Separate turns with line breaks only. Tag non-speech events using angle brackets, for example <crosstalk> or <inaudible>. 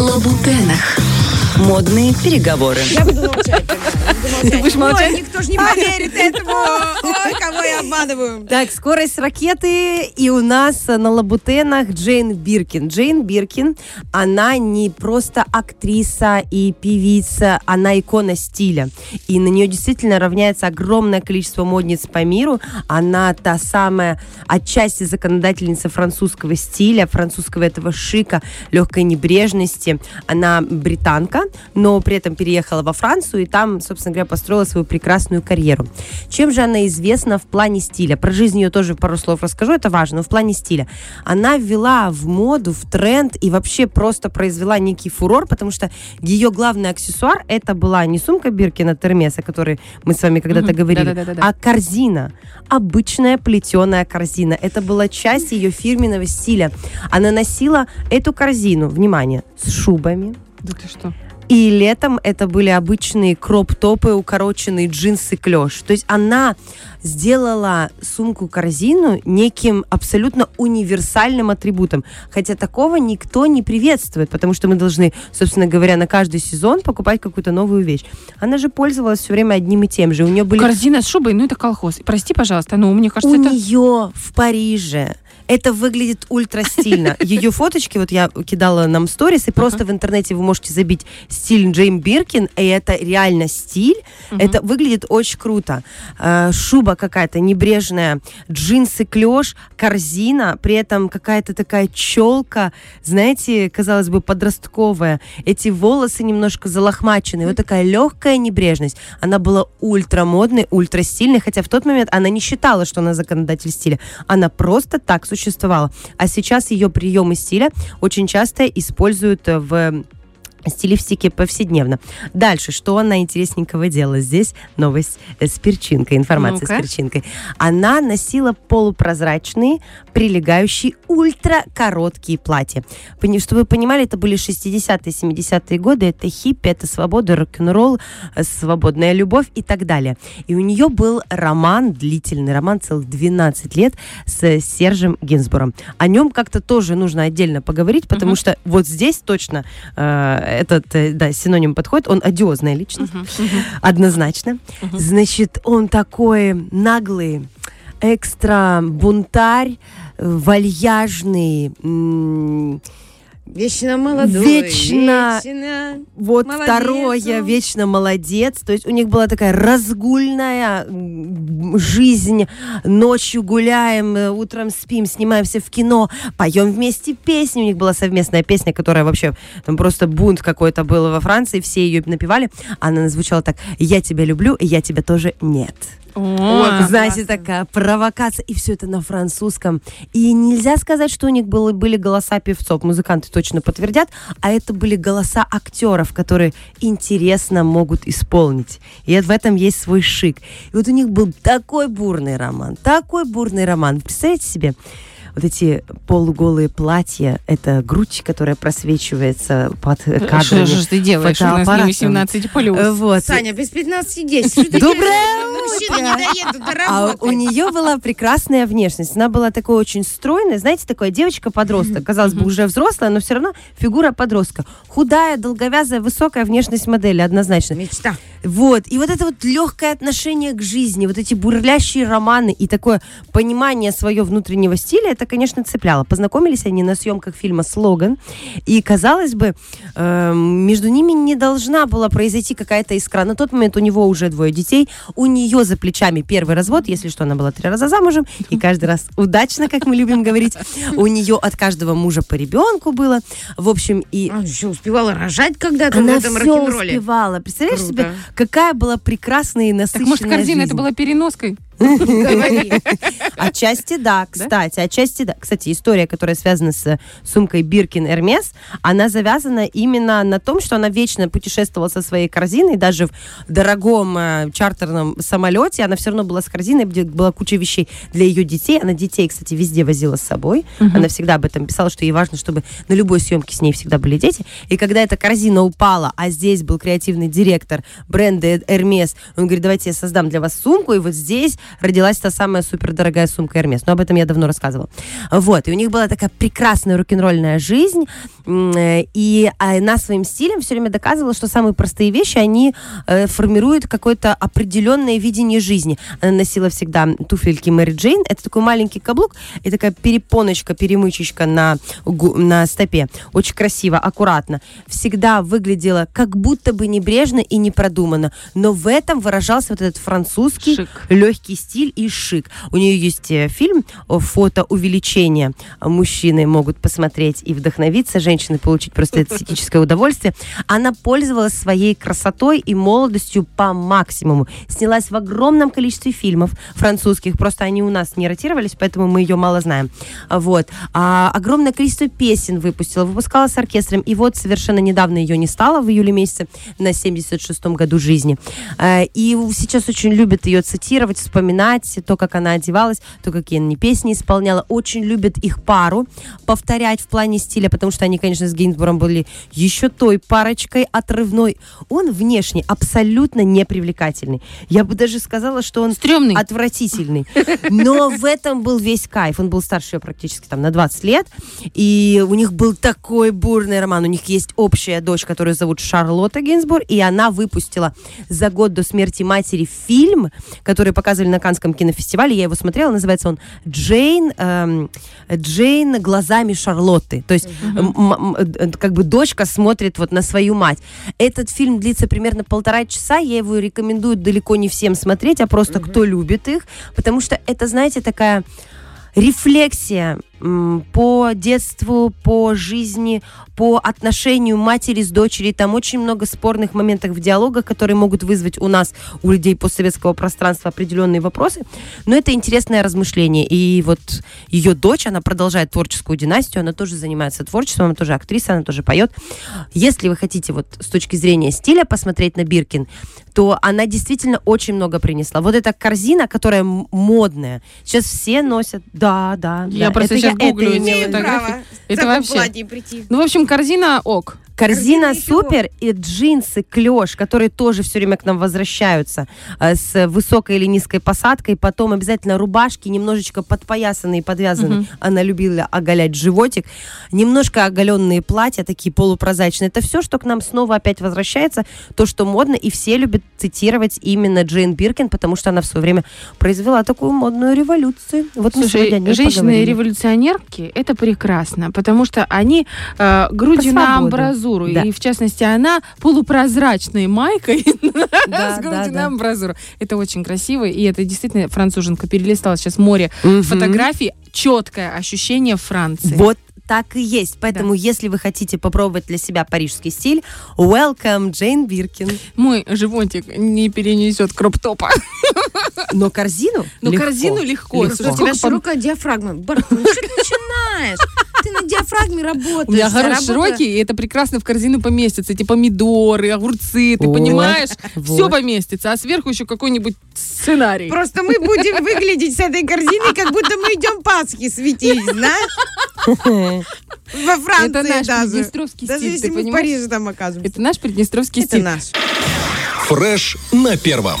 Лабутенах. Модные переговоры.
Я буду молчать. Молчать.
будешь молчать?
Ой, никто же не поверит этому. Ой, кого я обманываю.
Так, скорость ракеты, и у нас на лабутенах Джейн Биркин. Джейн Биркин, она не просто актриса и певица, она икона стиля. И на нее действительно равняется огромное количество модниц по миру. Она та самая отчасти законодательница французского стиля, французского этого шика, легкой небрежности. Она британка, но при этом переехала во Францию и там, собственно говоря, построила свою прекрасную карьеру. Чем же она известна в плане стиля? Про жизнь ее тоже пару слов расскажу, это важно, но в плане стиля. Она ввела в моду, в тренд и вообще просто произвела некий фурор, потому что ее главный аксессуар это была не сумка Биркина Термес, о которой мы с вами когда-то
Мгм.
говорили,
Да-да-да-да-да.
а корзина. Обычная плетеная корзина. Это была часть ее фирменного стиля. Она носила эту корзину, внимание, с шубами,
Да ты что?
И летом это были обычные кроп-топы, укороченные джинсы клеш. То есть она сделала сумку-корзину неким абсолютно универсальным атрибутом. Хотя такого никто не приветствует, потому что мы должны, собственно говоря, на каждый сезон покупать какую-то новую вещь. Она же пользовалась все время одним и тем же. У нее были
Корзина с шубой, ну это колхоз. Прости, пожалуйста, но мне кажется,
у
это...
нее в Париже это выглядит ультра стильно. <laughs> Ее фоточки, вот я кидала нам сторис, и просто в интернете вы можете забить стиль Джейм Биркин, и это реально стиль. Это выглядит очень круто. Э, Шуба какая-то небрежная, джинсы клеш, корзина, при этом какая-то такая челка, знаете, казалось бы, подростковая. Эти волосы немножко залохмаченные, вот такая легкая небрежность. Она была ультра модной, ультра стильной, хотя в тот момент она не считала, что она законодатель стиля. Она просто так существовала. А сейчас ее приемы стиля очень часто используют э, в стилистике повседневно. Дальше, что она интересненького делала? Здесь новость э, с перчинкой, информация
Ну-ка.
с перчинкой. Она носила полупрозрачные, прилегающие ультракороткие платья. Чтобы вы понимали, это были 60-е, 70-е годы, это хиппи, это свобода, рок-н-ролл, э, свободная любовь и так далее. И у нее был роман, длительный роман, целых 12 лет с э, Сержем Гинзбуром. О нем как-то тоже нужно отдельно поговорить, потому
Мгм.
что вот здесь точно э, этот э, да, синоним подходит. Он одиозная личность,
Мгм, мгм.
однозначно.
Мгм.
Значит, он такой наглый, экстра бунтарь, э, вальяжный,
Вечно молодой.
Вечно.
вечно.
вот
Молодец
второе,
он.
вечно молодец. То есть у них была такая разгульная жизнь. Ночью гуляем, э, утром спим, снимаемся в кино, поем вместе песни. У них была совместная песня, которая вообще там просто бунт какой-то был во Франции, все ее напевали. Она звучала так: «Я тебя люблю, я тебя тоже нет». Знаете, такая провокация, и все это на французском. И нельзя сказать, что у них было, были голоса певцов, музыканты точно подтвердят, а это были голоса актеров, которые интересно могут исполнить. И в этом есть свой шик. И вот у них был такой бурный роман, такой бурный роман. Представляете себе? Вот эти полуголые платья, это грудь, которая просвечивается под э,
Что
кадрами.
же ты делаешь? У нас не
фотоаппаратом.
18 плюс.
Э, Вот.
Саня, без 15 10. Что ты
Доброе
до
А у нее была прекрасная внешность. Она была такой очень стройная, знаете, такая девочка-подросток. Казалось бы, уже взрослая, но все равно фигура подростка. Худая, долговязая, высокая внешность модели, однозначно.
Мечта.
Вот. И вот это вот легкое отношение к жизни, вот эти бурлящие романы и такое понимание своего внутреннего стиля, это, конечно, цепляло. Познакомились они на съемках фильма «Слоган». И, казалось бы, эм, между ними не должна была произойти какая-то искра. На тот момент у него уже двое детей, у нее за плечами первый развод, если что, она была три раза замужем, и каждый раз удачно, как мы любим говорить. У нее от каждого мужа по ребенку было. В общем, и
Она еще успевала рожать когда-то в
она
этом
все
рок-н-ролле.
успевала. Представляешь
Круто.
себе, какая была прекрасная и
Так
насыщенная
может, корзина
жизнь.
это была переноской?
Отчасти да, кстати, отчасти да. Кстати, история, которая связана с сумкой Биркин Эрмес, она завязана именно на том, что она вечно путешествовала со своей корзиной, даже в дорогом э, чартерном самолете, она все равно была с корзиной, где была куча вещей для ее детей. Она детей, кстати, везде возила с собой. Она всегда об этом писала, что ей важно, чтобы на любой съемке с ней всегда были дети. И когда эта корзина упала, а здесь был креативный директор бренда Эрмес, он говорит, давайте я создам для вас сумку, и вот здесь родилась та самая супердорогая сумка Hermes. Но об этом я давно рассказывала. Вот, и у них была такая прекрасная рок-н-ролльная жизнь, э, и она своим стилем все время доказывала, что самые простые вещи, они э, формируют какое-то определенное видение жизни. Она носила всегда туфельки Мэри Джейн, это такой маленький каблук и такая перепоночка, перемычечка на, на стопе. Очень красиво, аккуратно. Всегда выглядела как будто бы небрежно и не продуманно, но в этом выражался вот этот французский
Шик.
легкий стиль и шик. У нее есть э, фильм о, фото увеличения. Мужчины могут посмотреть и вдохновиться, женщины получить просто эстетическое удовольствие. Она пользовалась своей красотой и молодостью по максимуму. Снялась в огромном количестве фильмов французских, просто они у нас не ротировались, поэтому мы ее мало знаем. Вот. А, огромное количество песен выпустила, выпускала с оркестром, и вот совершенно недавно ее не стало в июле месяце на 76-м году жизни. Э, И сейчас очень любят ее цитировать, вспоминать то, как она одевалась, то, какие она песни исполняла. Очень любят их пару повторять в плане стиля, потому что они, конечно, с Гейнсбуром были еще той парочкой отрывной. Он внешне абсолютно непривлекательный. Я бы даже сказала, что он
Стрёмный.
отвратительный. Но в этом был весь кайф. Он был старше ее практически там на 20 лет. И у них был такой бурный роман. У них есть общая дочь, которую зовут Шарлотта Гинзбург. И она выпустила за год до смерти матери фильм, который показывали на Канском кинофестивале. Я его смотрела. Называется он «Джейн, эм, Джейн глазами Шарлотты». То есть м- как бы дочка смотрит вот на свою мать. Этот фильм длится примерно полтора часа. Я его рекомендую далеко не всем смотреть, а просто кто любит их. Потому что это, знаете, такая рефлексия по детству, по жизни, по отношению матери с дочерью. Там очень много спорных моментов в диалогах, которые могут вызвать у нас, у людей постсоветского пространства определенные вопросы. Но это интересное размышление. И вот ее дочь, она продолжает творческую династию, она тоже занимается творчеством, она тоже актриса, она тоже поет. Если вы хотите вот с точки зрения стиля посмотреть на Биркин, то она действительно очень много принесла. Вот эта корзина, которая модная, сейчас все носят. Да, да.
Я
да.
просто
Это
сейчас гуглю эти фотографии. Это вообще-. Ну, в общем, корзина ок.
Корзина супер и джинсы клеш, которые тоже все время к нам возвращаются э, с высокой или низкой посадкой. Потом обязательно рубашки, немножечко подпоясанные, подвязанные. Она любила оголять животик. Немножко оголенные платья, такие полупрозрачные. Это все, что к нам снова опять возвращается. То, что модно. И все любят цитировать именно Джейн Биркин, потому что она в свое время произвела такую модную революцию. Вот мы
Слушай,
поговорили.
женщины-революционерки, это прекрасно, потому что они э, грудью на
свободу.
Амбразуру,
Да.
и в частности она полупрозрачной майкой <laughs>
Да,
с
да,
грудью
да.
на амбразуру. Это очень красиво, и это действительно француженка перелистала сейчас море
Мгм.
фотографий, четкое ощущение Франции.
Вот так и есть. Поэтому, если вы хотите попробовать для себя парижский стиль, welcome, Джейн Биркин.
Мой животик не перенесет кроп-топа. <laughs>
Но корзину
Но
легко.
корзину легко.
У тебя широкая диафрагма. Барт, ну что ты начинаешь? Ты на диафрагме работаешь.
У меня хорош
работа-
широкий, и это прекрасно в корзину поместится. Эти помидоры, огурцы, ты
Вот,
понимаешь?
вот.
Все поместится, а сверху еще какой-нибудь сценарий.
Просто мы будем выглядеть с этой корзиной, как будто мы идем Пасхи светить, знаешь? <laughs> Во Франции
Это наш
даже.
приднестровский
Даже
стиль,
если
ты
мы в
понимаешь?
Париже там оказываемся.
Это наш приднестровский
Это
стиль.
наш.
Фреш на первом.